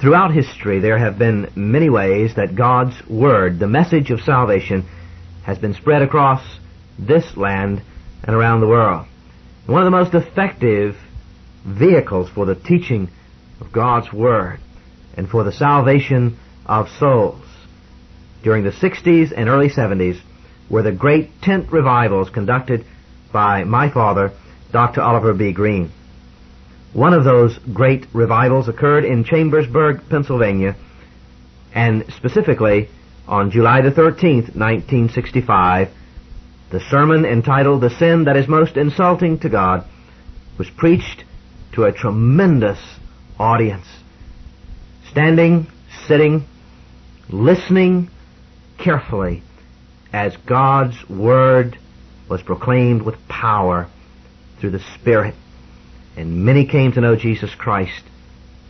Throughout history, there have been many ways that God's Word, the message of salvation, has been spread across this land and around the world. One of the most effective vehicles for the teaching of God's Word and for the salvation of souls during the 60s and early 70s were the great tent revivals conducted by my father, Dr. Oliver B. Greene. One of those great revivals occurred in Chambersburg, Pennsylvania, and specifically on July the 13th, 1965, the sermon entitled The Sin That Is Most Insulting to God was preached to a tremendous audience. Standing, sitting, listening carefully as God's Word was proclaimed with power through the Spirit. And many came to know Jesus Christ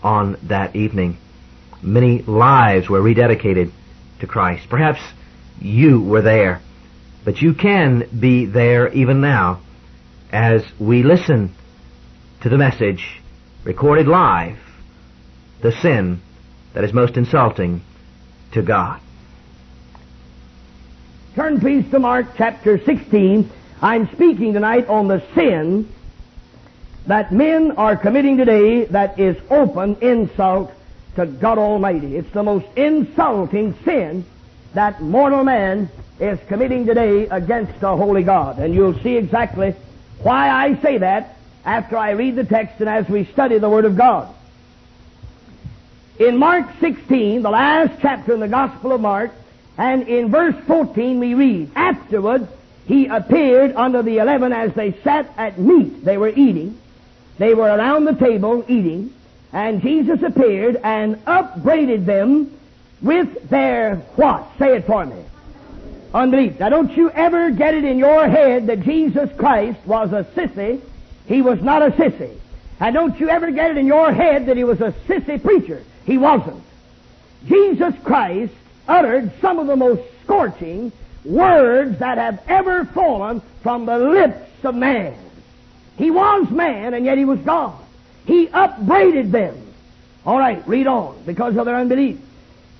on that evening. Many lives were rededicated to Christ. Perhaps you were there, but you can be there even now as we listen to the message recorded live, the sin that is most insulting to God. Turn please to Mark chapter 16. I'm speaking tonight on the sin that men are committing today that is open insult to God Almighty. It's the most insulting sin that mortal man is committing today against a holy God. And you'll see exactly why I say that after I read the text and as we study the Word of God. In Mark 16, the last chapter in the Gospel of Mark, and in verse 14 we read, Afterward he appeared unto the eleven as they sat at meat. They were eating. They were around the table eating, and Jesus appeared and upbraided them with their what? Say it for me. Unbelief. Now don't you ever get it in your head that Jesus Christ was a sissy. He was not a sissy. And don't you ever get it in your head that he was a sissy preacher. He wasn't. Jesus Christ uttered some of the most scorching words that have ever fallen from the lips of man. He was man, and yet he was God. He upbraided them. All right, read on. Because of their unbelief.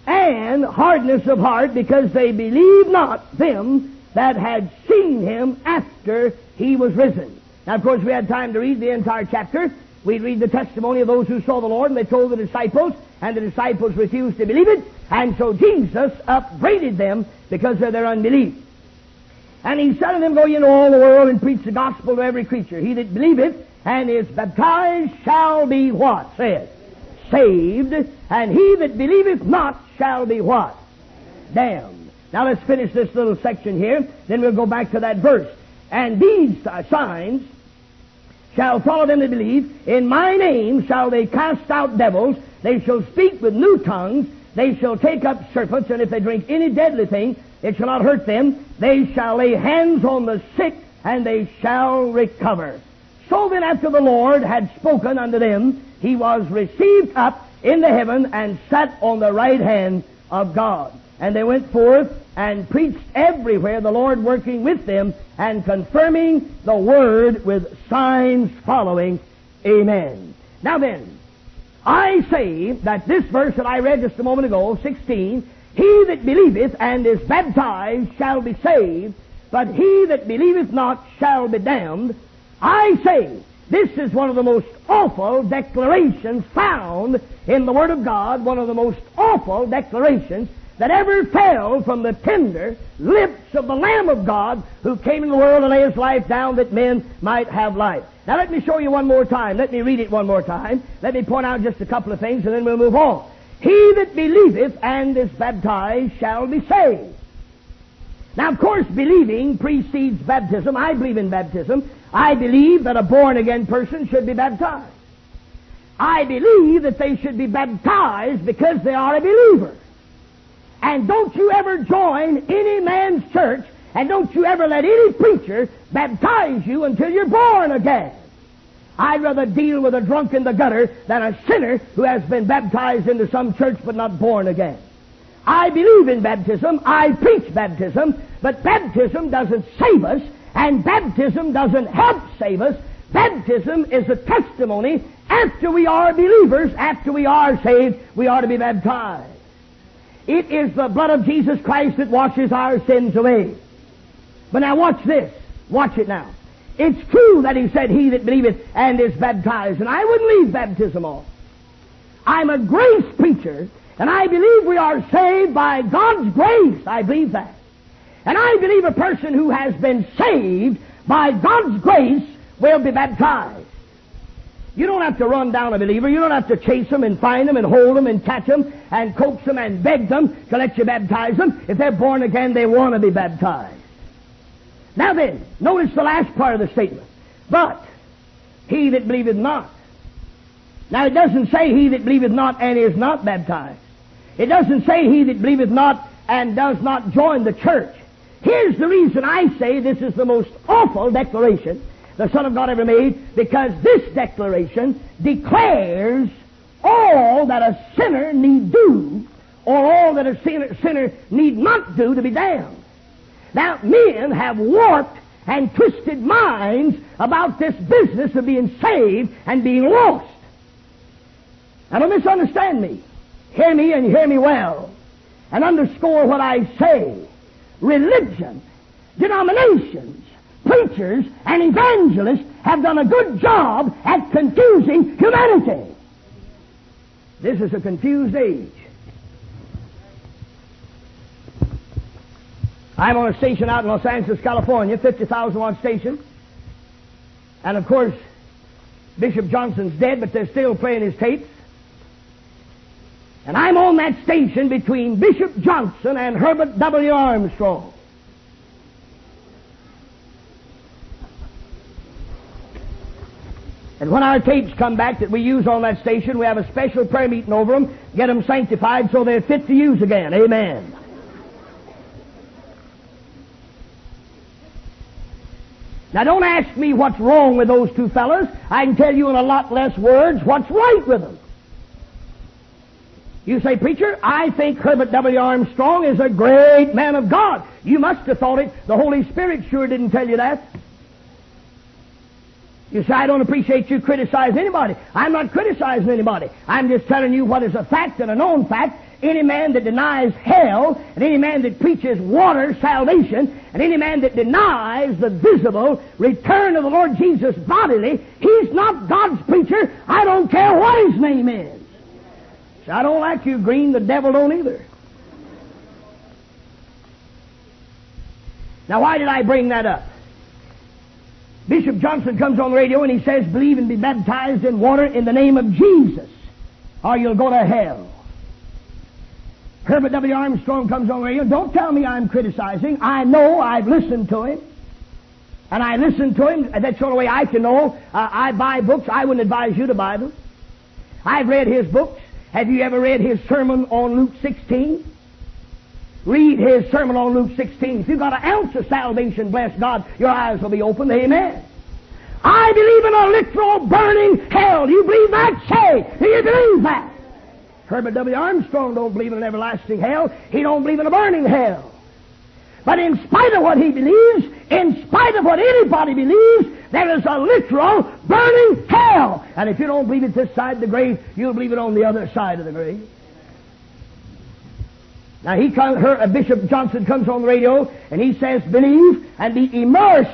And hardness of heart, because they believed not them that had seen him after he was risen. Now, of course, we had time to read the entire chapter. We'd read the testimony of those who saw the Lord, and they told the disciples, and the disciples refused to believe it, and so Jesus upbraided them because of their unbelief. And he said to them, Go ye into all the world and preach the gospel to every creature. He that believeth and is baptized shall be what? Say it. Saved. And he that believeth not shall be what? Damned. Now let's finish this little section here. Then we'll go back to that verse. And these signs shall follow them that believe. In my name shall they cast out devils. They shall speak with new tongues. They shall take up serpents, and if they drink any deadly thing, it shall not hurt them. They shall lay hands on the sick, and they shall recover. So then, after the Lord had spoken unto them, he was received up into heaven and sat on the right hand of God. And they went forth and preached everywhere, the Lord working with them and confirming the word with signs following. Amen. Now then, I say that this verse that I read just a moment ago, 16, he that believeth and is baptized shall be saved, but he that believeth not shall be damned. I say, this is one of the most awful declarations found in the Word of God, one of the most awful declarations that ever fell from the tender lips of the Lamb of God who came in the world to lay his life down that men might have life. Now let me show you one more time. Let me read it one more time. Let me point out just a couple of things and then we'll move on. He that believeth and is baptized shall be saved. Now, of course, believing precedes baptism. I believe in baptism. I believe that a born again person should be baptized. I believe that they should be baptized because they are a believer. And don't you ever join any man's church, and don't you ever let any preacher baptize you until you're born again. I'd rather deal with a drunk in the gutter than a sinner who has been baptized into some church but not born again. I believe in baptism. I preach baptism. But baptism doesn't save us, and baptism doesn't help save us. Baptism is a testimony after we are believers, after we are saved, we are to be baptized. It is the blood of Jesus Christ that washes our sins away. But now watch this. Watch it now. It's true that he said, He that believeth and is baptized. And I wouldn't leave baptism off. I'm a grace preacher, and I believe we are saved by God's grace. I believe that. And I believe a person who has been saved by God's grace will be baptized. You don't have to run down a believer. You don't have to chase them and find them and hold them and catch them and coax them and beg them to let you baptize them. If they're born again, they want to be baptized. Now then, notice the last part of the statement. But he that believeth not. Now it doesn't say he that believeth not and is not baptized. It doesn't say he that believeth not and does not join the church. Here's the reason I say this is the most awful declaration the Son of God ever made, because this declaration declares all that a sinner need do, or all that a sinner, need not do to be damned. Now, men have warped and twisted minds about this business of being saved and being lost. Now, don't misunderstand me. Hear me and hear me well. And underscore what I say. Religion, denominations, preachers, and evangelists have done a good job at confusing humanity. This is a confused age. I'm on a station out in Los Angeles, California, 50,000 watt station. And of course, Bishop Johnson's dead, but they're still playing his tapes. And I'm on that station between Bishop Johnson and Herbert W. Armstrong. And when our tapes come back that we use on that station, we have a special prayer meeting over them, get them sanctified so they're fit to use again. Amen. Now don't ask me what's wrong with those two fellows. I can tell you in a lot less words what's right with them. You say, preacher, I think Herbert W. Armstrong is a great man of God. You must have thought it. The Holy Spirit sure didn't tell you that. You say, I don't appreciate you criticizing anybody. I'm not criticizing anybody. I'm just telling you what is a fact and a known fact. Any man that denies hell, and any man that preaches water salvation, and any man that denies the visible return of the Lord Jesus bodily, he's not God's preacher. I don't care what his name is. So I don't like you, Greene. The devil don't either. Now, why did I bring that up? Bishop Johnson comes on the radio and he says, believe and be baptized in water in the name of Jesus, or you'll go to hell. Herbert W. Armstrong comes on the radio. Don't tell me I'm criticizing. I know I've listened to him. And I listen to him. That's the only way I can know. Uh, I buy books. I wouldn't advise you to buy them. I've read his books. Have you ever read his sermon on Luke 16? Read his sermon on Luke 16. If you've got an ounce of salvation, bless God, your eyes will be opened. Amen. I believe in a literal burning hell. Do you believe that? Say, do you believe that? Herbert W. Armstrong don't believe in an everlasting hell. He don't believe in a burning hell. But in spite of what he believes, in spite of what anybody believes, there is a literal burning hell. And if you don't believe it this side of the grave, you'll believe it on the other side of the grave. Now he comes, her, uh, Bishop Johnson comes on the radio and he says, believe and be immersed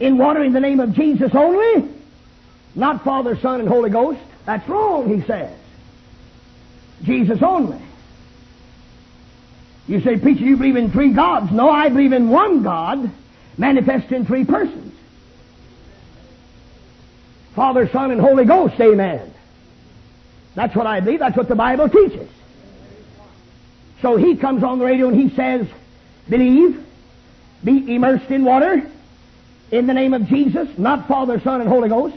in water in the name of Jesus only, not Father, Son, and Holy Ghost. That's wrong, he says. Jesus only. You say, preacher, you believe in three gods. No, I believe in one God manifest in three persons. Father, Son, and Holy Ghost, amen. That's what I believe. That's what the Bible teaches. So he comes on the radio and he says, believe, be immersed in water in the name of Jesus, not Father, Son, and Holy Ghost.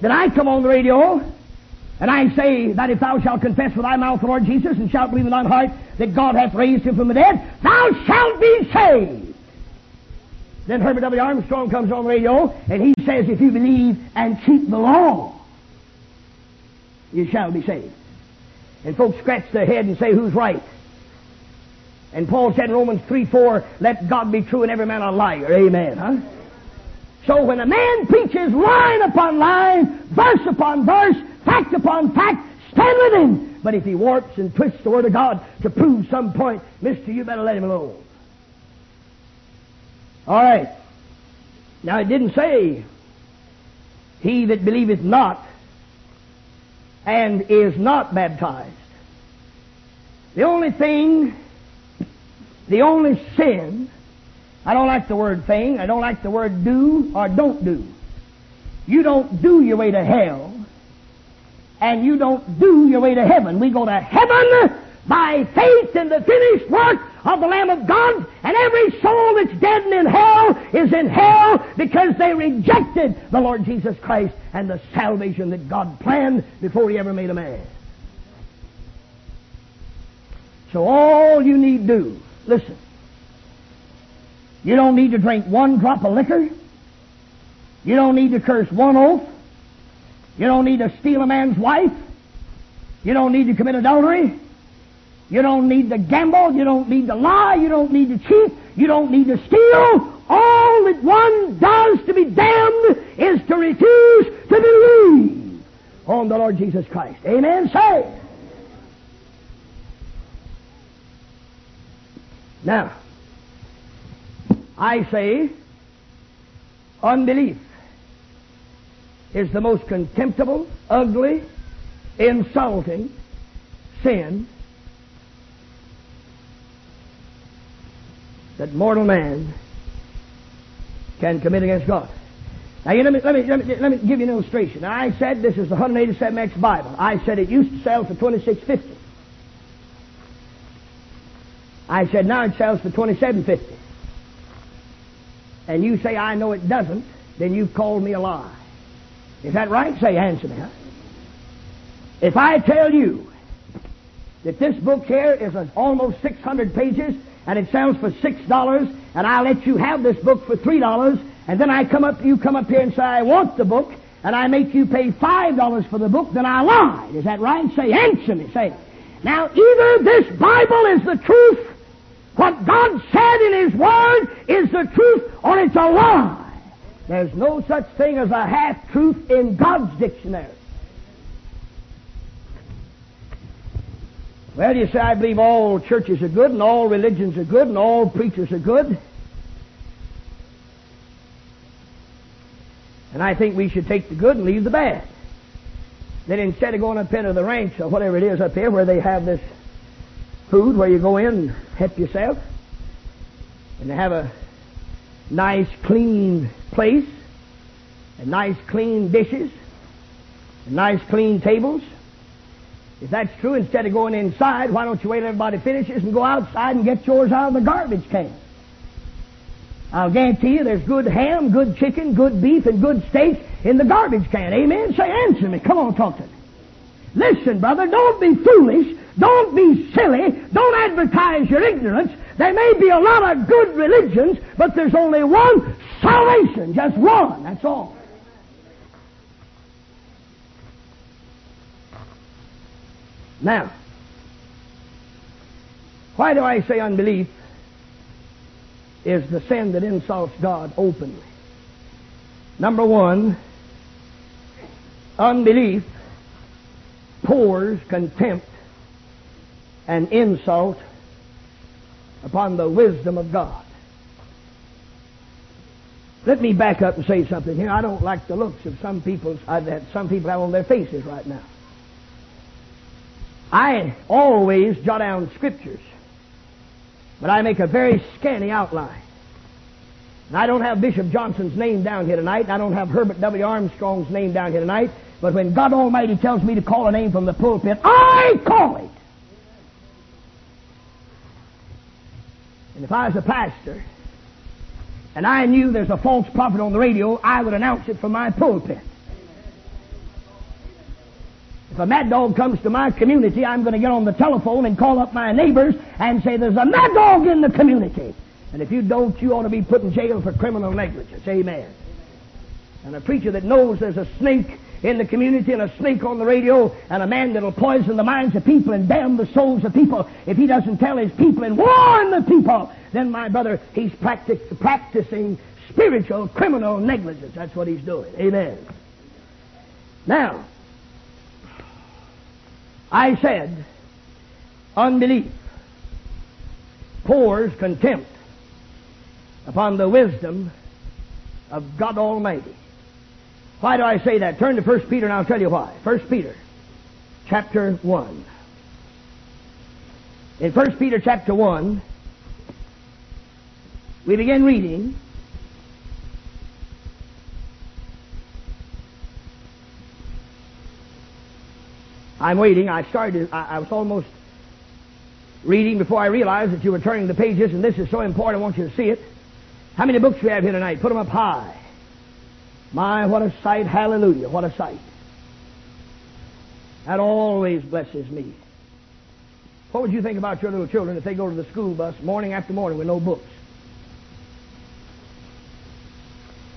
Then I come on the radio and I say that if thou shalt confess with thy mouth the Lord Jesus and shalt believe in thine heart that God hath raised him from the dead, thou shalt be saved. Then Herbert W. Armstrong comes on the radio and he says, if you believe and keep the law, you shall be saved. And folks scratch their head and say, who's right? And Paul said in Romans 3 4, let God be true and every man a liar. Amen, huh? So when a man preaches line upon line, verse upon verse, fact upon fact, stand with him. But if he warps and twists the Word of God to prove some point, mister, you better let him alone. All right. Now it didn't say, he that believeth not and is not baptized. The only thing, the only sin, I don't like the word thing, I don't like the word do or don't do. You don't do your way to hell, and you don't do your way to heaven. We go to heaven by faith in the finished work of the Lamb of God, and every soul that's dead and in hell is in hell because they rejected the Lord Jesus Christ and the salvation that God planned before He ever made a man. So all you need do, listen, you don't need to drink one drop of liquor. You don't need to curse one oath. You don't need to steal a man's wife. You don't need to commit adultery. You don't need to gamble. You don't need to lie. You don't need to cheat. You don't need to steal. All that one does to be damned is to refuse to believe on the Lord Jesus Christ. Amen. Say. Now, I say unbelief is the most contemptible, ugly, insulting sin that mortal man can commit against God. Now, let me, let, me, let, me, let me give you an illustration. Now, I said this is the 187X Bible. I said it used to sell for 2650 I said, now it sells for 2750 And you say, I know it doesn't, then you've called me a lie. Is that right? Say, answer me. Huh? If I tell you that this book here is almost 600 pages and it sells for $6 and I let you have this book for $3 and then I come up, you come up here and say, I want the book and I make you pay $5 for the book, then I lied. Is that right? Say, answer me. Say, now either this Bible is the truth what God said in His Word is the truth or it's a lie. There's no such thing as a half truth in God's dictionary. Well, you say, I believe all churches are good and all religions are good and all preachers are good. And I think we should take the good and leave the bad. Then instead of going up into the ranch or whatever it is up here where they have this food where you go in and help yourself. And they have a nice clean place, and nice clean dishes, and nice clean tables. If that's true, instead of going inside, why don't you wait till everybody finishes and go outside and get yours out of the garbage can? I'll guarantee you there's good ham, good chicken, good beef, and good steak in the garbage can. Amen? Say, answer me. Come on, talk to me. Listen, brother, don't be foolish. Don't be silly. Don't advertise your ignorance. There may be a lot of good religions, but there's only one salvation. Just one. That's all. Now, why do I say unbelief is the sin that insults God openly? Number one, unbelief pours contempt and insult upon the wisdom of God. Let me back up and say something here. I don't like the looks of some people uh, that some people have on their faces right now. I always jot down scriptures, but I make a very scanty outline. And I don't have Bishop Johnson's name down here tonight. I don't have Herbert W. Armstrong's name down here tonight. But when God Almighty tells me to call a name from the pulpit, I call it. If I was a pastor and I knew there's a false prophet on the radio, I would announce it from my pulpit. If a mad dog comes to my community, I'm going to get on the telephone and call up my neighbors and say, There's a mad dog in the community. And if you don't, you ought to be put in jail for criminal negligence. Amen. And a preacher that knows there's a snake in the community and a snake on the radio and a man that'll poison the minds of people and damn the souls of people if he doesn't tell his people and warn the people, then my brother, he's practic- practicing spiritual criminal negligence. That's what he's doing. Amen. Now, I said, unbelief pours contempt upon the wisdom of God Almighty. Why do I say that? Turn to 1 Peter and I'll tell you why. 1 Peter chapter 1. In 1 Peter chapter 1, we begin reading I'm waiting. I started, I, I was almost reading before I realized that you were turning the pages, and this is so important, I want you to see it. How many books do we have here tonight? Put them up high. My, what a sight. Hallelujah. What a sight. That always blesses me. What would you think about your little children if they go to the school bus morning after morning with no books?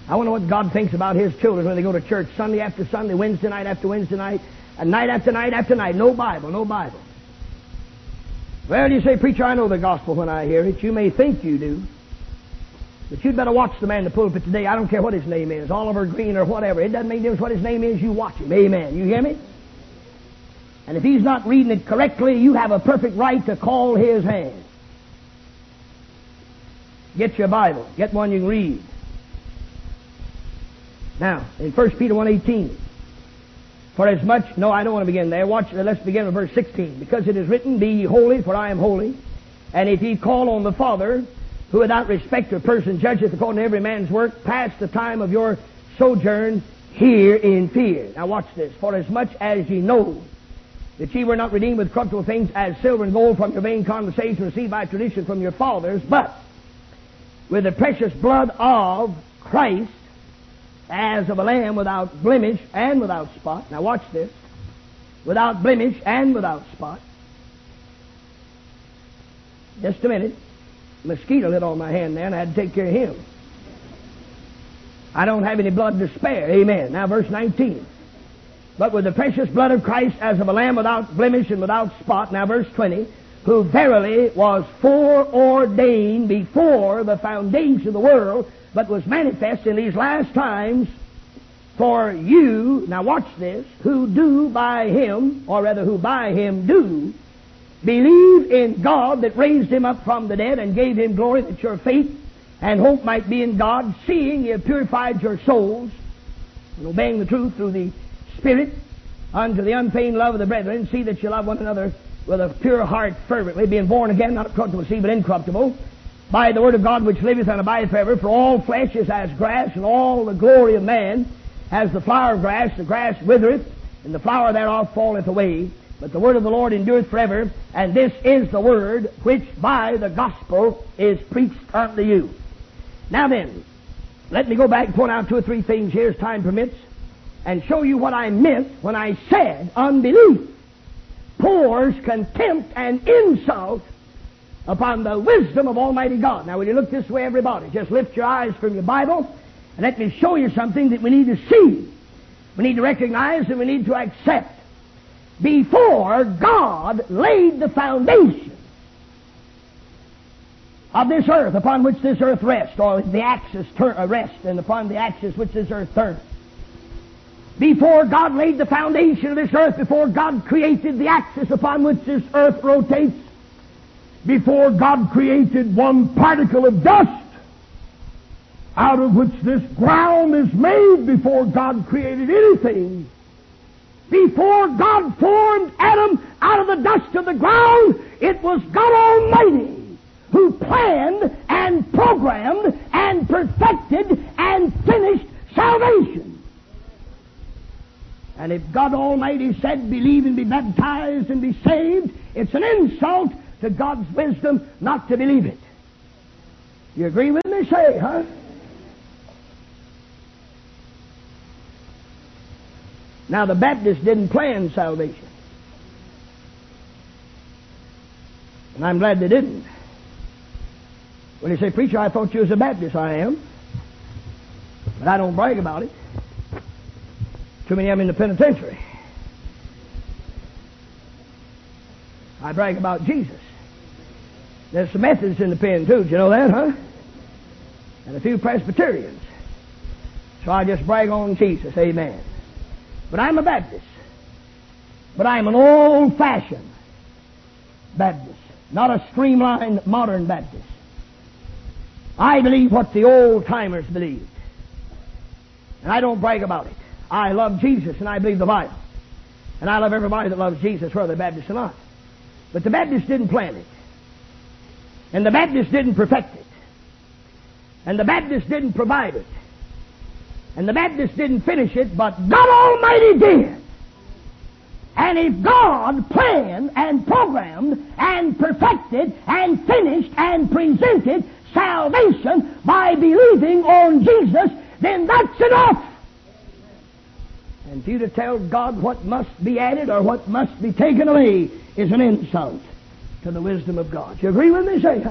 I wonder what God thinks about His children when they go to church Sunday after Sunday, Wednesday night after Wednesday night, and night after night after night. No Bible, no Bible. Well, you say, Preacher, I know the gospel when I hear it. You may think you do. But you'd better watch the man in the pulpit today. I don't care what his name is, Oliver Greene or whatever. It doesn't make difference what his name is. You watch him. Amen. You hear me? And if he's not reading it correctly, you have a perfect right to call his hand. Get your Bible. Get one you can read. Now, in 1 Peter 1.18, for as much, no, I don't want to begin there. Watch, uh, let's begin with verse 16. Because it is written, Be ye holy, for I am holy. And if ye call on the Father, who without respect of person judgeth according to every man's work, pass the time of your sojourn here in fear. Now watch this. For as much as ye know that ye were not redeemed with corruptible things as silver and gold from your vain conversation received by tradition from your fathers, but with the precious blood of Christ, as of a lamb without blemish and without spot. Now watch this. Without blemish and without spot. Just a minute. Mosquito lit on my hand there, and I had to take care of him. I don't have any blood to spare. Amen. Now, verse 19. But with the precious blood of Christ as of a lamb without blemish and without spot. Now, verse 20. Who verily was foreordained before the foundation of the world, but was manifest in these last times for you, now watch this, who do by him, or rather who by him do, believe in God that raised him up from the dead and gave him glory that your faith and hope might be in God, seeing ye have purified your souls, and obeying the truth through the Spirit, unto the unfeigned love of the brethren, see that you love one another with a pure heart fervently, being born again, not corruptible seed, but incorruptible, by the word of God which liveth and abideth forever, for all flesh is as grass, and all the glory of man as the flower of grass, the grass withereth, and the flower thereof falleth away. But the word of the Lord endureth forever, and this is the word which by the gospel is preached unto you. Now then, let me go back and point out two or three things here as time permits, and show you what I meant when I said unbelief pours contempt and insult upon the wisdom of Almighty God. Now, will you look this way, everybody? Just lift your eyes from your Bible and let me show you something that we need to see. We need to recognize and we need to accept. Before God laid the foundation of this earth upon which this earth rests, or the axis turn, uh, rests, and upon the axis which this earth turns. Before God laid the foundation of this earth, before God created the axis upon which this earth rotates, before God created one particle of dust out of which this ground is made, before God created anything, before God formed Adam out of the dust of the ground, it was God Almighty who planned and programmed and perfected and finished salvation. And if God Almighty said, believe and be baptized and be saved, it's an insult to God's wisdom not to believe it. You agree with me? Say, huh? Now, the Baptists didn't plan salvation. And I'm glad they didn't. When you say, Preacher, I thought you was a Baptist, I am. But I don't brag about it. Too many of them in the penitentiary. I brag about Jesus. There's some Methodists in the pen, too. Did you know that, huh? and a few Presbyterians. So I just brag on Jesus. Amen. But I'm a Baptist. But I'm an old-fashioned Baptist, not a streamlined modern Baptist. I believe what the old-timers believed. And I don't brag about it. I love Jesus and I believe the Bible. And I love everybody that loves Jesus, whether they're Baptist or not. But the Baptists didn't plant it. And the Baptists didn't perfect it. And the Baptists didn't provide it. And the Baptists didn't finish it, but God Almighty did. And if God planned and programmed and perfected and finished and presented salvation by believing on Jesus, then that's enough. And for you to tell God what must be added or what must be taken away is an insult to the wisdom of God. You agree with me, say?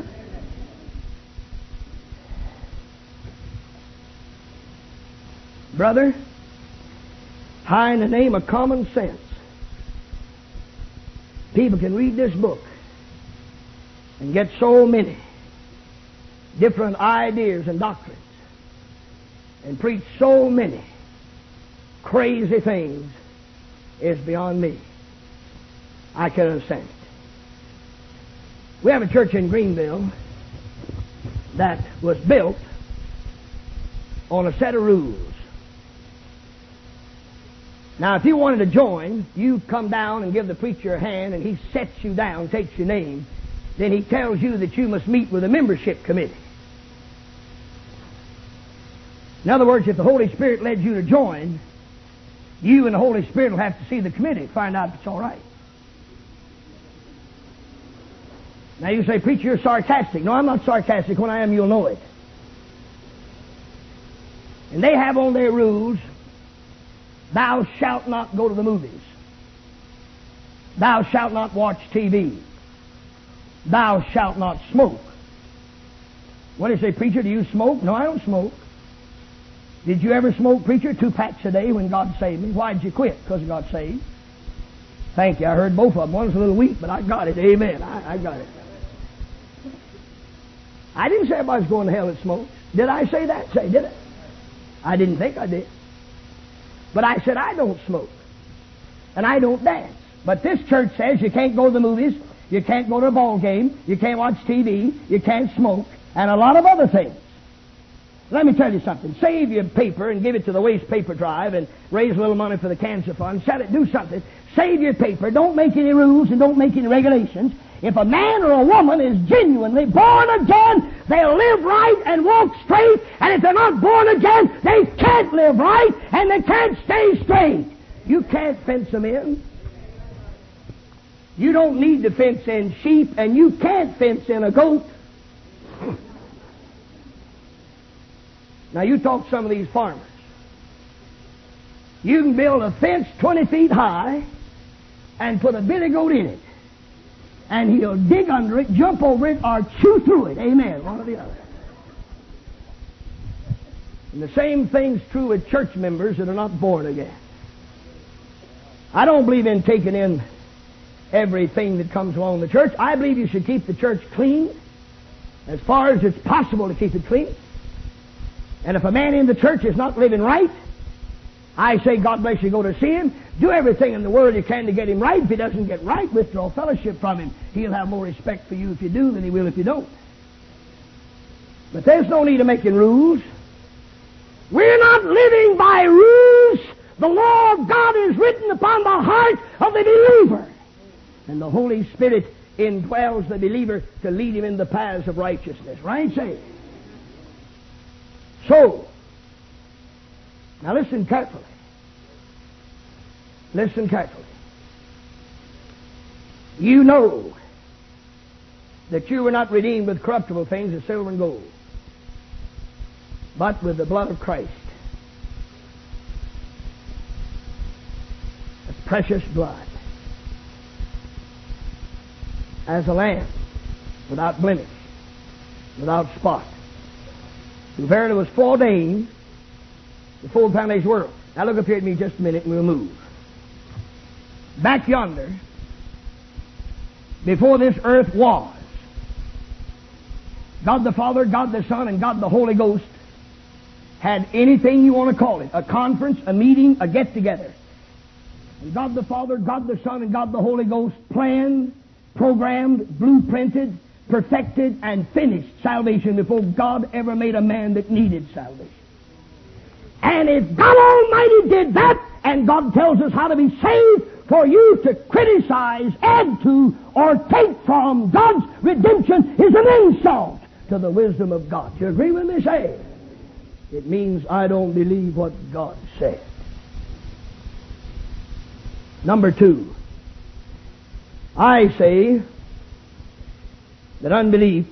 Brother, high in the name of common sense, people can read this book and get so many different ideas and doctrines and preach so many crazy things is beyond me. I can understand it. We have a church in Greenville that was built on a set of rules. Now, if you wanted to join, you come down and give the preacher a hand, and he sets you down, takes your name. Then he tells you that you must meet with a membership committee. In other words, if the Holy Spirit led you to join, you and the Holy Spirit will have to see the committee, find out if it's all right. Now you say, preacher, you're sarcastic. No, I'm not sarcastic. When I am, you'll know it. And they have on their rules Thou shalt not go to the movies. Thou shalt not watch TV. Thou shalt not smoke. What do you say, preacher? Do you smoke? No, I don't smoke. Did you ever smoke, preacher? Two packs a day when God saved me. Why did you quit? Because God saved. Thank you. I heard both of them. One was a little weak, but I got it. Amen. I, I got it. I didn't say everybody's going to hell that smokes. Did I say that? Say, did I? I didn't think I did. But I said, I don't smoke. And I don't dance. But this church says you can't go to the movies, you can't go to a ball game, you can't watch TV, you can't smoke, and a lot of other things. Let me tell you something. Save your paper and give it to the waste paper drive and raise a little money for the cancer fund. Sell it, do something. Save your paper. Don't make any rules and don't make any regulations. If a man or a woman is genuinely born again, they'll live right and walk straight. And if they're not born again, they can't live right and they can't stay straight. You can't fence them in. You don't need to fence in sheep, and you can't fence in a goat. Now you talk to some of these farmers. You can build a fence 20 feet high and put a billy goat in it and he'll dig under it, jump over it, or chew through it. Amen. One or the other. And the same thing's true with church members that are not born again. I don't believe in taking in everything that comes along the church. I believe you should keep the church clean as far as it's possible to keep it clean. And if a man in the church is not living right, I say, God bless you, go to see him. Do everything in the world you can to get him right. If he doesn't get right, withdraw fellowship from him. He'll have more respect for you if you do than he will if you don't. But there's no need of making rules. We're not living by rules. The law of God is written upon the heart of the believer. And the Holy Spirit indwells the believer to lead him in the paths of righteousness. Right? Say. So, now listen carefully. Listen carefully. You know that you were not redeemed with corruptible things as silver and gold, but with the blood of Christ. The precious blood. As a lamb, without blemish, without spot, who verily was foreordained before the foundation of the world. Now look up here at me just a minute and we'll move. Back yonder, before this earth was, God the Father, God the Son, and God the Holy Ghost had anything you want to call it, a conference, a meeting, a get-together. And God the Father, God the Son, and God the Holy Ghost planned, programmed, blueprinted, perfected, and finished salvation before God ever made a man that needed salvation. And if God Almighty did that, and God tells us how to be saved, for you to criticize, add to, or take from God's redemption is an insult to the wisdom of God. You agree with me? Say, it means I don't believe what God said. Number two, I say that unbelief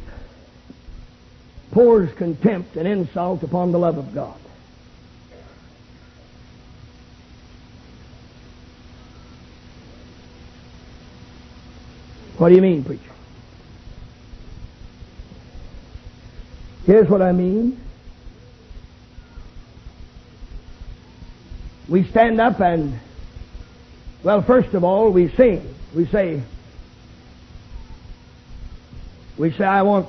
pours contempt and insult upon the love of God. What do you mean, preacher? Here's what I mean. We stand up and, well, first of all, we sing. We say, we say, I want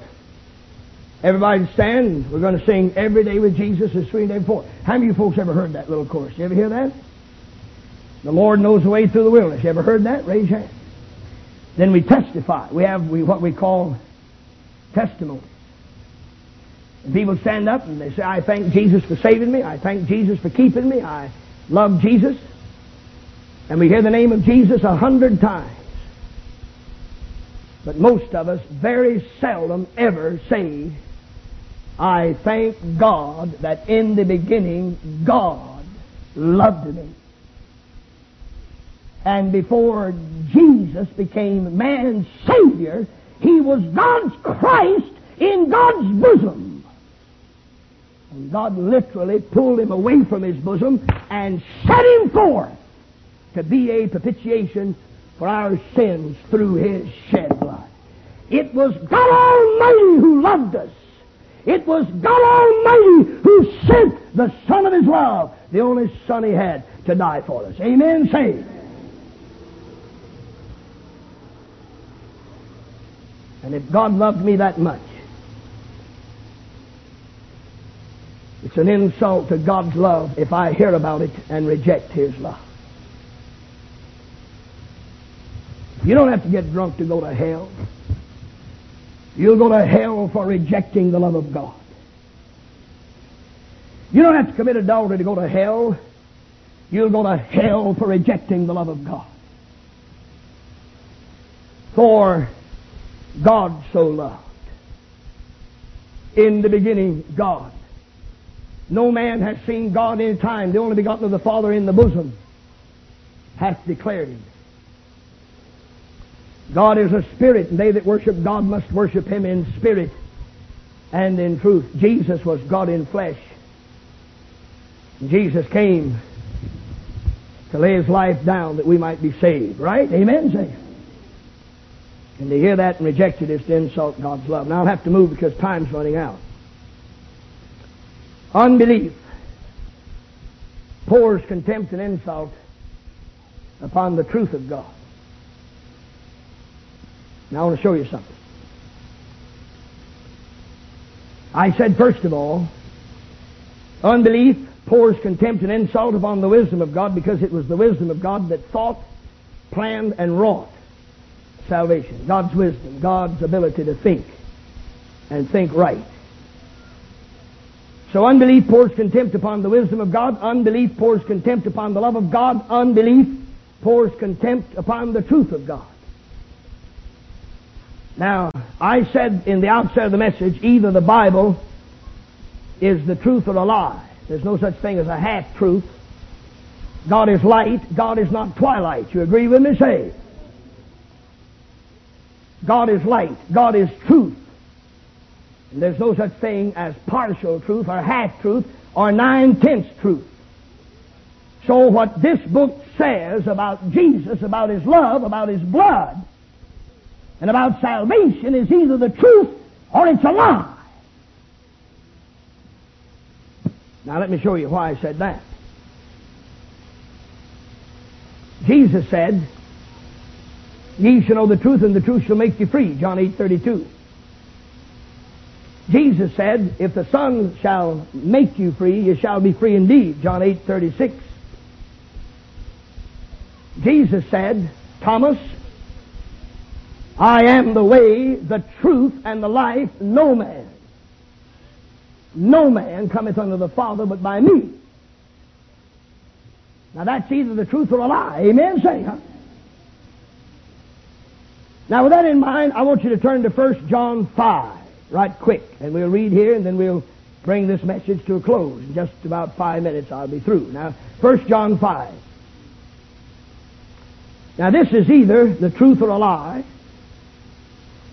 everybody to stand. We're going to sing Every Day with Jesus is Sweet Day Before. How many of you folks ever heard that little chorus? You ever hear that? The Lord knows the way through the wilderness. You ever heard that? Raise your hand. Then we testify. We have we, what we call testimony. And people stand up and they say, I thank Jesus for saving me. I thank Jesus for keeping me. I love Jesus. And we hear the name of Jesus a hundred times. But most of us very seldom ever say, I thank God that in the beginning God loved me. And before Jesus became man's Savior, He was God's Christ in God's bosom. And God literally pulled Him away from His bosom and set Him forth to be a propitiation for our sins through His shed blood. It was God Almighty who loved us. It was God Almighty who sent the Son of His love, the only Son He had, to die for us. Amen. Say. If God loved me that much, it's an insult to God's love if I hear about it and reject His love. You don't have to get drunk to go to hell. You'll go to hell for rejecting the love of God. You don't have to commit adultery to go to hell. You'll go to hell for rejecting the love of God. For God so loved. In the beginning, God. No man has seen God any time. The only begotten of the Father in the bosom hath declared him. God is a spirit, and they that worship God must worship him in spirit and in truth. Jesus was God in flesh. Jesus came to lay his life down that we might be saved. Right? Amen? Say. And to hear that and reject it is to insult God's love. Now I'll have to move because time's running out. Unbelief pours contempt and insult upon the truth of God. Now I want to show you something. I said, first of all, unbelief pours contempt and insult upon the wisdom of God because it was the wisdom of God that thought, planned, and wrought salvation. God's wisdom, God's ability to think and think right. So unbelief pours contempt upon the wisdom of God. Unbelief pours contempt upon the love of God. Unbelief pours contempt upon the truth of God. Now, I said in the outset of the message, either the Bible is the truth or a lie. There's no such thing as a half truth. God is light. God is not twilight. You agree with me? Say. God is light. God is truth. And there's no such thing as partial truth or half truth or nine-tenths truth. So what this book says about Jesus, about His love, about His blood, and about salvation is either the truth or it's a lie. Now let me show you why I said that. Jesus said, Ye shall know the truth, and the truth shall make you free. John 8 32. Jesus said, If the Son shall make you free, you shall be free indeed. John 8 36. Jesus said, Thomas, I am the way, the truth, and the life. No man, no man cometh unto the Father but by me. Now that's either the truth or a lie. Amen? Say, huh? Now with that in mind, I want you to turn to 1 John 5 right quick. And we'll read here and then we'll bring this message to a close. In just about five minutes I'll be through. Now, 1 John 5. Now this is either the truth or a lie.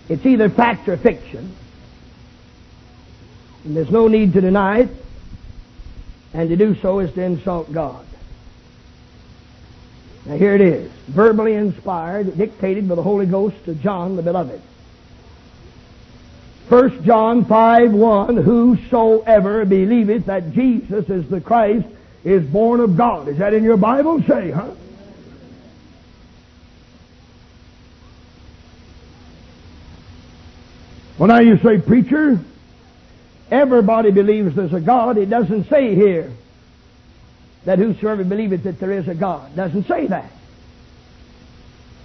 It's either fact or fiction. And there's no need to deny it. And to do so is to insult God. Now here it is. Verbally inspired, dictated by the Holy Ghost to John the Beloved. 1 John 5 1 Whosoever believeth that Jesus is the Christ is born of God. Is that in your Bible? Say, huh? Well, now you say, preacher, everybody believes there's a God. It doesn't say here that whosoever believeth that there is a God. Doesn't say that.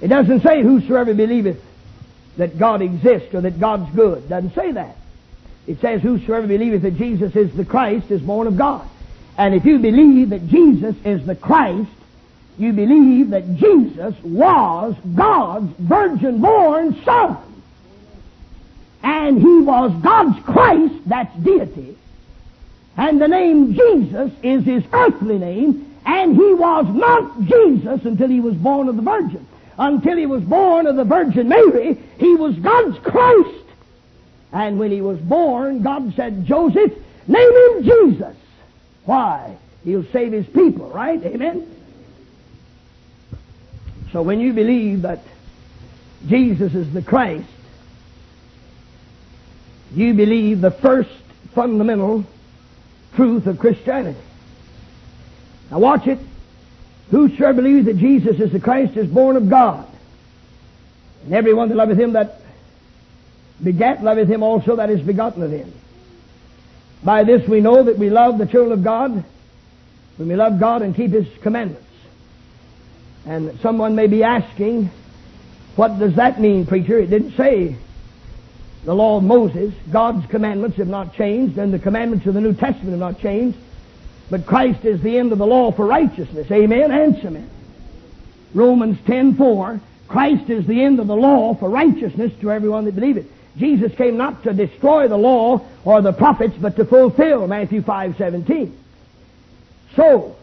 It doesn't say whosoever believeth that God exists or that God's good. Doesn't say that. It says whosoever believeth that Jesus is the Christ is born of God. And if you believe that Jesus is the Christ, you believe that Jesus was God's virgin born Son. And He was God's Christ, that's deity. And the name Jesus is His earthly name, and He was not Jesus until He was born of the Virgin until he was born of the Virgin Mary, he was God's Christ. And when he was born, God said, Joseph, name him Jesus. Why? He'll save his people, right? Amen? So when you believe that Jesus is the Christ, you believe the first fundamental truth of Christianity. Now watch it. Whosoever believes that Jesus is the Christ is born of God. And everyone that loveth him that begat loveth him also that is begotten of him. By this we know that we love the children of God when we love God and keep his commandments. And someone may be asking, what does that mean, preacher? It didn't say the law of Moses. God's commandments have not changed, and the commandments of the New Testament have not changed. But Christ is the end of the law for righteousness. Amen? Answer me. Romans 10.4 Christ is the end of the law for righteousness to everyone that believeth. Jesus came not to destroy the law or the prophets, but to fulfill Matthew 5.17. So,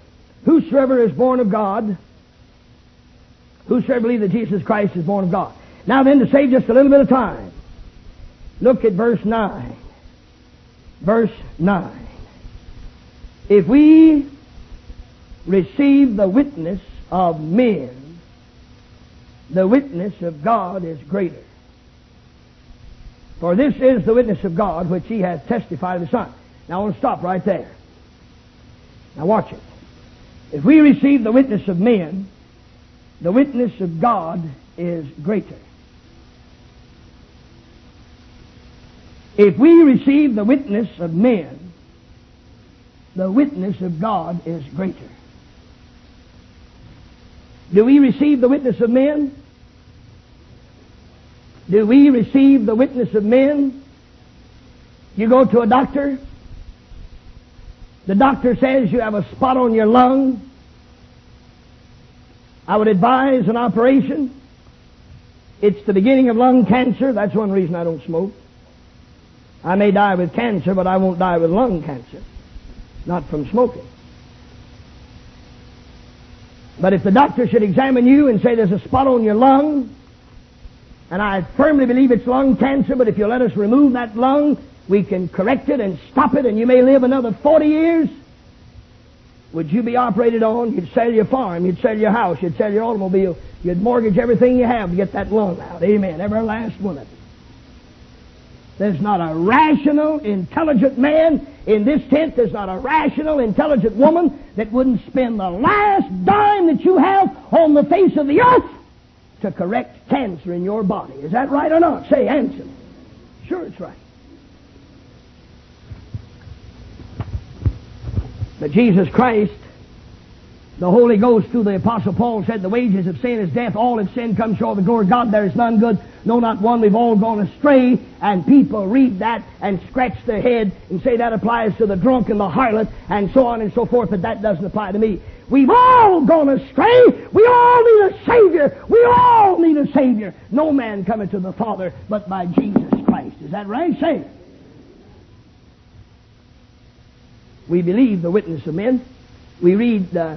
whosoever is born of God, whosoever believes that Jesus Christ is born of God. Now then, to save just a little bit of time, look at verse 9. Verse 9. If we receive the witness of men, the witness of God is greater. For this is the witness of God which he hath testified of the Son. Now I want to stop right there. Now watch it. If we receive the witness of men, the witness of God is greater. If we receive the witness of men, the witness of God is greater. Do we receive the witness of men? Do we receive the witness of men? You go to a doctor. The doctor says you have a spot on your lung. I would advise an operation. It's the beginning of lung cancer. That's one reason I don't smoke. I may die with cancer, but I won't die with lung cancer not from smoking. But if the doctor should examine you and say there's a spot on your lung, and I firmly believe it's lung cancer, but if you let us remove that lung, we can correct it and stop it, and you may live another 40 years, would you be operated on? You'd sell your farm, you'd sell your house, you'd sell your automobile, you'd mortgage everything you have to get that lung out. Amen. Every last one of it. There's not a rational, intelligent man in this tent. There's not a rational, intelligent woman that wouldn't spend the last dime that you have on the face of the earth to correct cancer in your body. Is that right or not? Say answer. Sure, it's right. But Jesus Christ, the Holy Ghost through the Apostle Paul said, The wages of sin is death. All have sinned come short of the glory of God. There is none good no, not one. We've all gone astray. And people read that and scratch their head and say that applies to the drunk and the harlot and so on and so forth, but that doesn't apply to me. We've all gone astray. We all need a Savior. We all need a Savior. No man cometh to the Father but by Jesus Christ. Is that right? Say it. We believe the witness of men. We read uh,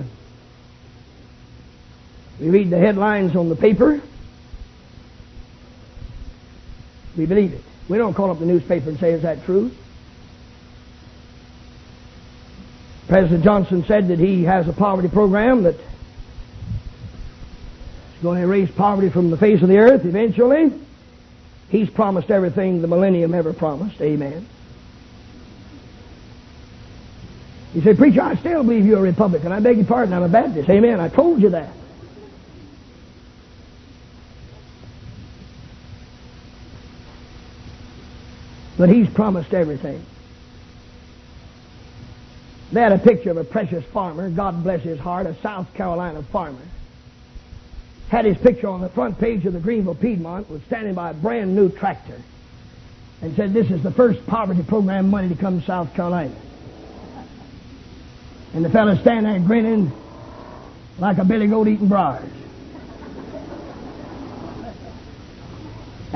we read the headlines on the paper. We believe it. We don't call up the newspaper and say, is that true? President Johnson said that he has a poverty program that is going to erase poverty from the face of the earth eventually. He's promised everything the millennium ever promised. Amen. He said, Preacher, I still believe you're a Republican. I beg your pardon, I'm a Baptist. Amen. I told you that. But he's promised everything. They had a picture of a precious farmer, God bless his heart, a South Carolina farmer. Had his picture on the front page of the Greenville Piedmont, was standing by a brand new tractor, and said, This is the first poverty program money to come to South Carolina. And the fellow standing there grinning like a billy goat eating briars.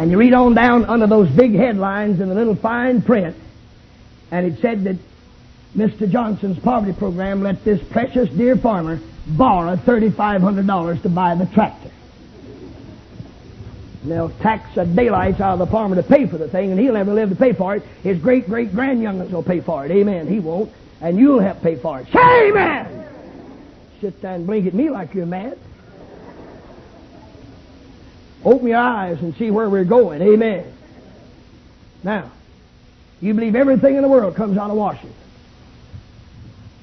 And you read on down under those big headlines in the little fine print, and it said that Mr. Johnson's poverty program let this precious dear farmer borrow $3,500 to buy the tractor. They'll tax the daylights out of the farmer to pay for the thing, and he'll never live to pay for it. His great great grandyoungins will pay for it. Amen. He won't. And you'll help pay for it. Amen! Sit there and blink at me like you're mad. Open your eyes and see where we're going. Amen. Now, you believe everything in the world comes out of Washington.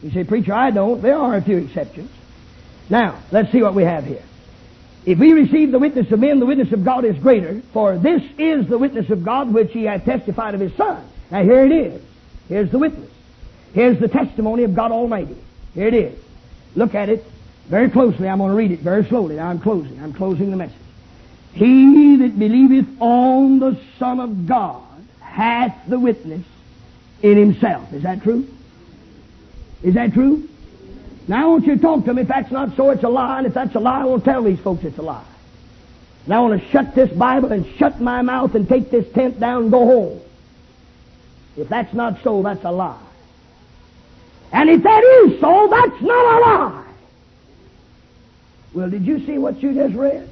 You say, Preacher, I don't. There are a few exceptions. Now, let's see what we have here. If we receive the witness of men, the witness of God is greater, for this is the witness of God which he hath testified of his Son. Now here it is. Here's the witness. Here's the testimony of God Almighty. Here it is. Look at it very closely. I'm going to read it very slowly. Now I'm closing. I'm closing the message. He that believeth on the Son of God hath the witness in himself. Is that true? Is that true? Now I want you to talk to me. If that's not so, it's a lie. And if that's a lie, I want to tell these folks it's a lie. And I want to shut this Bible and shut my mouth and take this tent down and go home. If that's not so, that's a lie. And if that is so, that's not a lie. Well, did you see what you just read?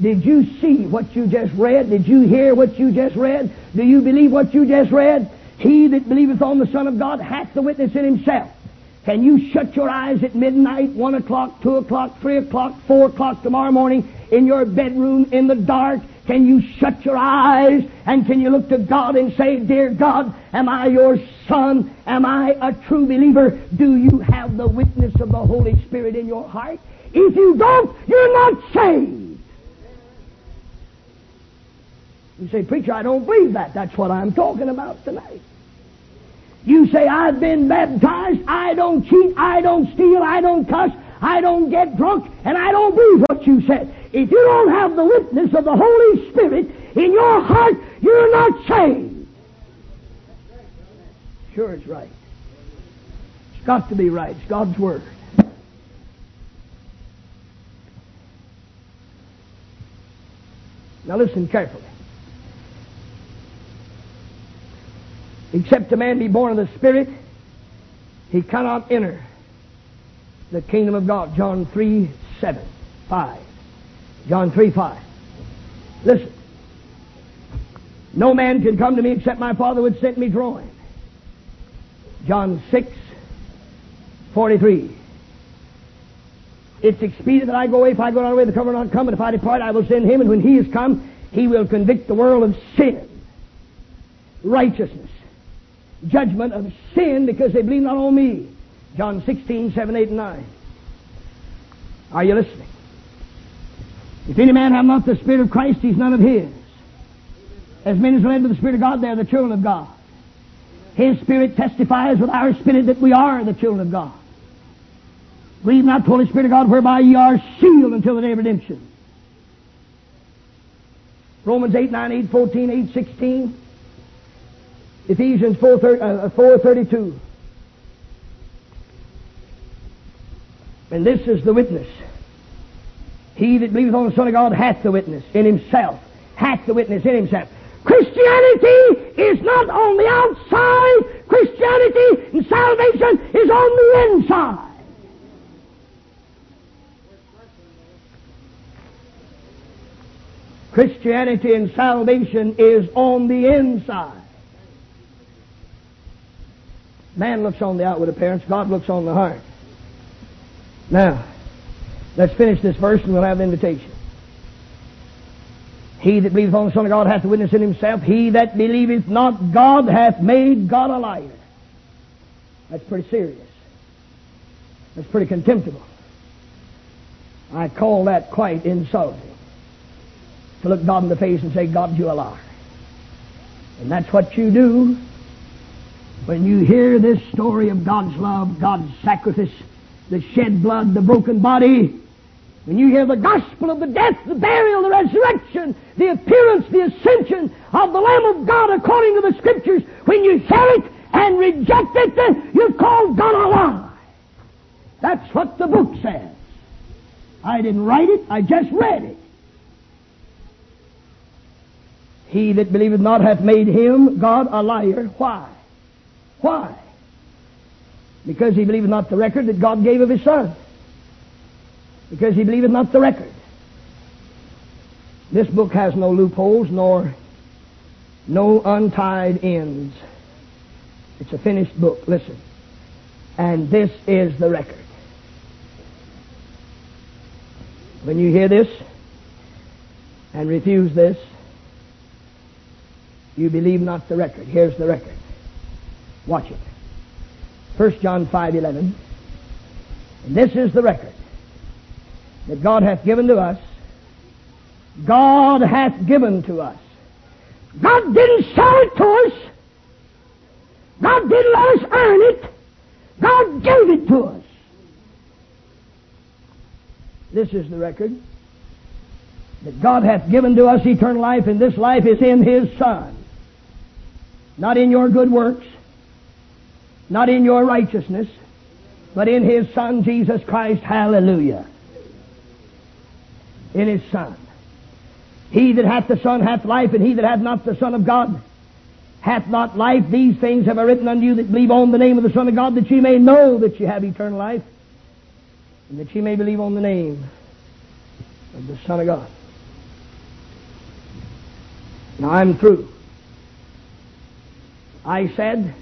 Did you see what you just read? Did you hear what you just read? Do you believe what you just read? He that believeth on the Son of God hath the witness in himself. Can you shut your eyes at midnight, 1 o'clock, 2 o'clock, 3 o'clock, 4 o'clock tomorrow morning in your bedroom in the dark? Can you shut your eyes and can you look to God and say, Dear God, am I your son? Am I a true believer? Do you have the witness of the Holy Spirit in your heart? If you don't, you're not saved. You say, Preacher, I don't believe that. That's what I'm talking about tonight. You say, I've been baptized, I don't cheat, I don't steal, I don't cuss, I don't get drunk, and I don't believe what you said. If you don't have the witness of the Holy Spirit in your heart, you're not saved. Sure, it's right. It's got to be right. It's God's Word. Now listen carefully. Except a man be born of the Spirit, he cannot enter the kingdom of God. John 3, 7, 5. John 3, 5. Listen. No man can come to me except my Father would send me drawing. John 6, 43. It's expedient that I go away. If I go not away, the cover will not come. And if I depart, I will send him. And when he is come, he will convict the world of sin, righteousness, judgment of sin because they believe not on me. John 16, 7, 8, and 9. Are you listening? If any man have not the Spirit of Christ, he's none of his. As many as are led to the Spirit of God, they are the children of God. His Spirit testifies with our spirit that we are the children of God. Believe not the Holy Spirit of God, whereby ye are sealed until the day of redemption. Romans 8, 9, 8, 14, 8, 16. Ephesians 4, uh, 4 32. And this is the witness. He that believeth on the Son of God hath the witness in himself. Hath the witness in himself. Christianity is not on the outside. Christianity and salvation is on the inside. Christianity and salvation is on the inside. Man looks on the outward appearance, God looks on the heart. Now, let's finish this verse and we'll have invitation. He that believeth on the Son of God hath the witness in himself. He that believeth not God hath made God a liar. That's pretty serious. That's pretty contemptible. I call that quite insulting. To look God in the face and say, God, you a liar. And that's what you do when you hear this story of God's love, God's sacrifice, the shed blood, the broken body, when you hear the gospel of the death, the burial, the resurrection, the appearance, the ascension of the Lamb of God according to the Scriptures, when you hear it and reject it, you've called God a lie. That's what the book says. I didn't write it, I just read it. He that believeth not hath made him, God, a liar. Why? Why? Because he believeth not the record that God gave of his Son. Because he believeth not the record. This book has no loopholes nor no untied ends. It's a finished book. Listen. And this is the record. When you hear this and refuse this, you believe not the record. Here's the record. Watch it. 1 John 5 11. And this is the record that God hath given to us. God hath given to us. God didn't sell it to us. God didn't let us earn it. God gave it to us. This is the record that God hath given to us eternal life, and this life is in His Son. Not in your good works, not in your righteousness, but in His Son, Jesus Christ. Hallelujah. In His Son. He that hath the Son hath life, and he that hath not the Son of God hath not life. These things have I written unto you that believe on the name of the Son of God, that ye may know that ye have eternal life, and that ye may believe on the name of the Son of God. Now I'm through. I said,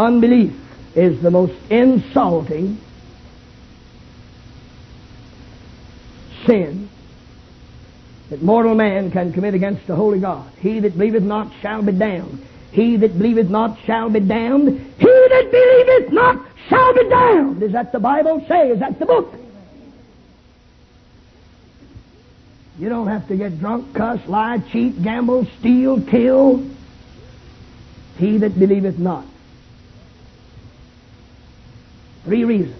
unbelief is the most insulting sin that mortal man can commit against the holy God. He that believeth not shall be damned. He that believeth not shall be damned. He that believeth not shall be damned. Is that the Bible say? Is that the book? You don't have to get drunk, cuss, lie, cheat, gamble, steal, kill. He that believeth not. Three reasons.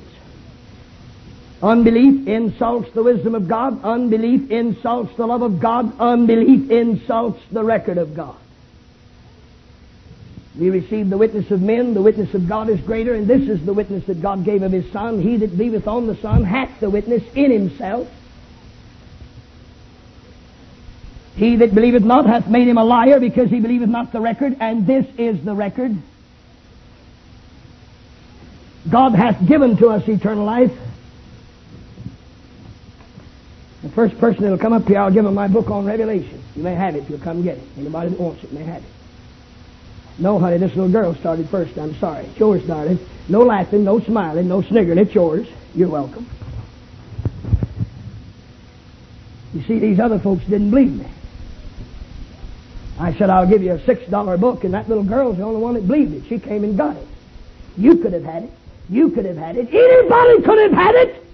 Unbelief insults the wisdom of God. Unbelief insults the love of God. Unbelief insults the record of God. We receive the witness of men. The witness of God is greater, and this is the witness that God gave of His Son. He that believeth on the Son hath the witness in himself. He that believeth not hath made him a liar because he believeth not the record, and this is the record. God hath given to us eternal life. The first person that'll come up here, I'll give him my book on Revelation. You may have it. You'll come get it. Anybody that wants it may have it. No, honey, this little girl started first. I'm sorry. It's yours, darling. No laughing, no smiling, no sniggering. It's yours. You're welcome. You see, these other folks didn't believe me. I said, I'll give you a six dollar book, and that little girl's the only one that believed it. She came and got it. You could have had it. You could have had it. Anybody could have had it.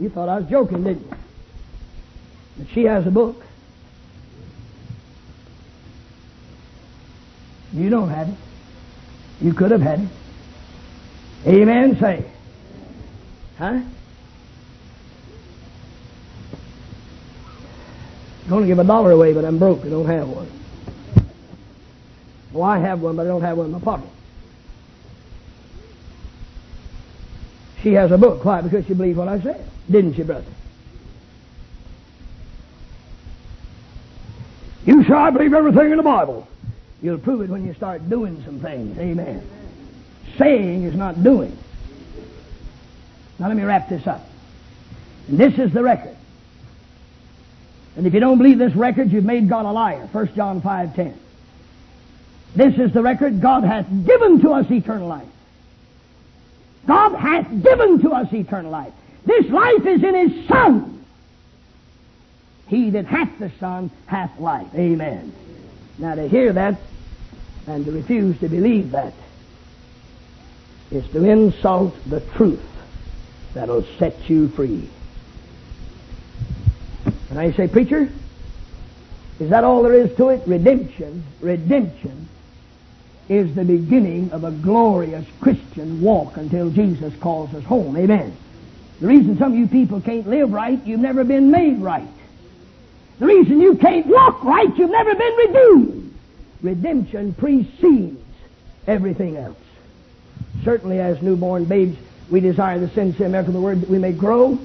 You thought I was joking, didn't you? But she has a book. You don't have it. You could have had it. Amen. Say. Huh? I'm going to give a dollar away, but I'm broke. I don't have one. Well, I have one, but I don't have one in my pocket. She has a book. Why? Because she believed what I said. Didn't she, brother? You say, I believe everything in the Bible. You'll prove it when you start doing some things. Amen. Saying is not doing. Now let me wrap this up. And this is the record. And if you don't believe this record, you've made God a liar. 1 John 5 10. This is the record God hath given to us eternal life. God hath given to us eternal life. This life is in His Son. He that hath the Son hath life. Amen. Now to hear that and to refuse to believe that is to insult the truth that'll set you free. And I say, preacher, is that all there is to it? Redemption, redemption is the beginning of a glorious Christian walk until Jesus calls us home. Amen. The reason some of you people can't live right, you've never been made right. The reason you can't walk right, you've never been redeemed. Redemption precedes everything else. Certainly, as newborn babes, we desire the sincere milk of the word that we may grow.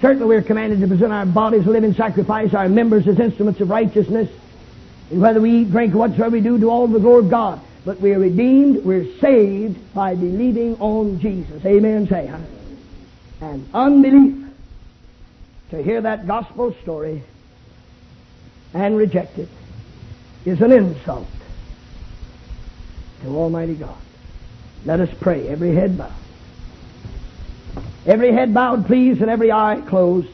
Certainly, we're commanded to present our bodies a living sacrifice, our members as instruments of righteousness. And whether we eat, drink, whatsoever we do, do all the glory of God. But we're redeemed, we're saved by believing on Jesus. Amen. Say, huh? And unbelief, to hear that gospel story and reject it, is an insult to Almighty God. Let us pray. Every head bowed. Every head bowed, please, and every eye closed.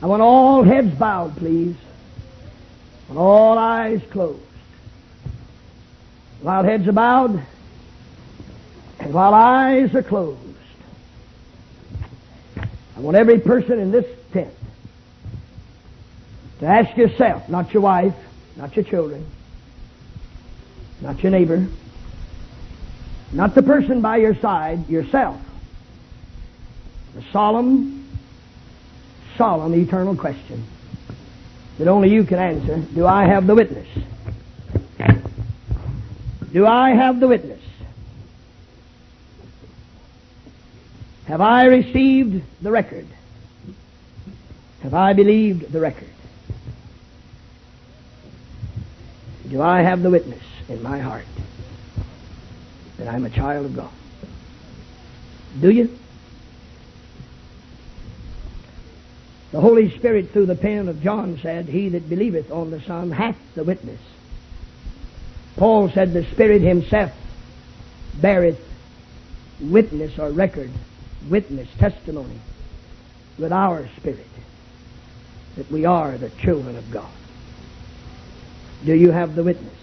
I want all heads bowed, please, and all eyes closed. While heads are bowed, and while eyes are closed, I want every person in this tent to ask yourself, not your wife, not your children, not your neighbor, not the person by your side, yourself. The solemn, solemn eternal question that only you can answer. Do I have the witness? Do I have the witness? Have I received the record? Have I believed the record? Do I have the witness in my heart that I'm a child of God? Do you? The Holy Spirit, through the pen of John, said, He that believeth on the Son hath the witness. Paul said, The Spirit Himself beareth witness or record, witness, testimony with our spirit that we are the children of God. Do you have the witness?